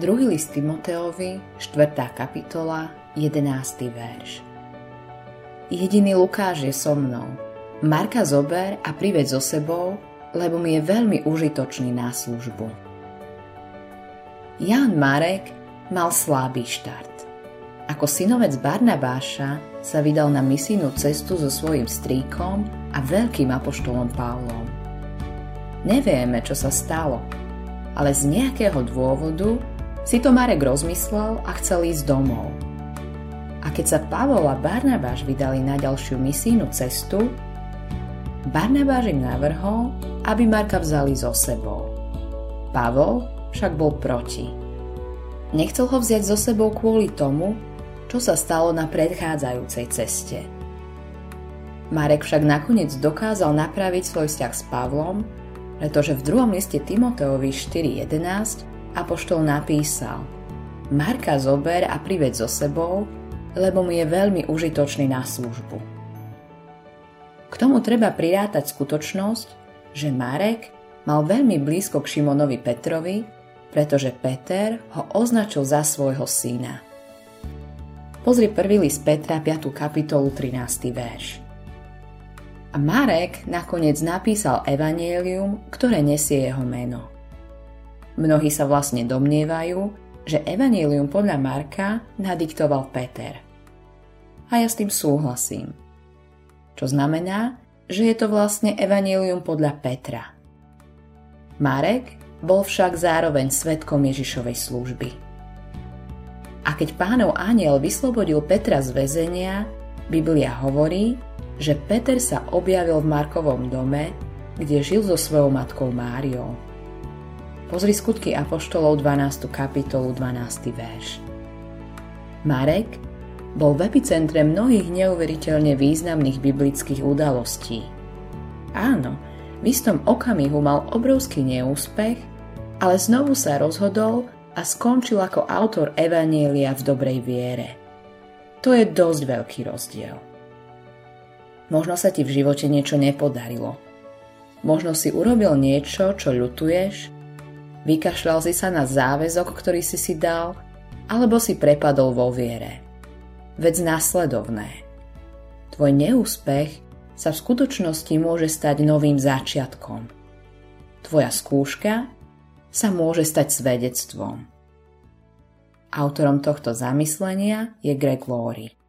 2. list Timoteovi, 4. kapitola, 11. verš. Jediný Lukáš je so mnou. Marka zober a priveď so sebou, lebo mi je veľmi užitočný na službu. Jan Marek mal slabý štart. Ako synovec Barnabáša sa vydal na misijnú cestu so svojím strýkom a veľkým apoštolom Pavlom. Nevieme, čo sa stalo, ale z nejakého dôvodu si to Marek rozmyslel a chcel ísť domov. A keď sa Pavol a Barnabáš vydali na ďalšiu misijnú cestu, Barnabáš im navrhol, aby Marka vzali so sebou. Pavol však bol proti. Nechcel ho vziať so sebou kvôli tomu, čo sa stalo na predchádzajúcej ceste. Marek však nakoniec dokázal napraviť svoj vzťah s Pavlom pretože v druhom liste Timoteovi 4.11 Apoštol napísal Marka zober a priveď so sebou, lebo mu je veľmi užitočný na službu. K tomu treba prirátať skutočnosť, že Marek mal veľmi blízko k Šimonovi Petrovi, pretože Peter ho označil za svojho syna. Pozri prvý list Petra 5. kapitolu 13. verš. A Marek nakoniec napísal evanielium, ktoré nesie jeho meno. Mnohí sa vlastne domnievajú, že evanielium podľa Marka nadiktoval Peter. A ja s tým súhlasím. Čo znamená, že je to vlastne evanielium podľa Petra. Marek bol však zároveň svetkom Ježišovej služby. A keď pánov aniel vyslobodil Petra z väzenia, Biblia hovorí, že Peter sa objavil v Markovom dome, kde žil so svojou matkou Máriou. Pozri skutky Apoštolov 12. kapitolu 12. verš. Marek bol v epicentre mnohých neuveriteľne významných biblických udalostí. Áno, v istom okamihu mal obrovský neúspech, ale znovu sa rozhodol a skončil ako autor Evanielia v dobrej viere. To je dosť veľký rozdiel. Možno sa ti v živote niečo nepodarilo. Možno si urobil niečo, čo ľutuješ, vykašľal si sa na záväzok, ktorý si si dal, alebo si prepadol vo viere. Vec následovné. Tvoj neúspech sa v skutočnosti môže stať novým začiatkom. Tvoja skúška sa môže stať svedectvom. Autorom tohto zamyslenia je Greg Laurie.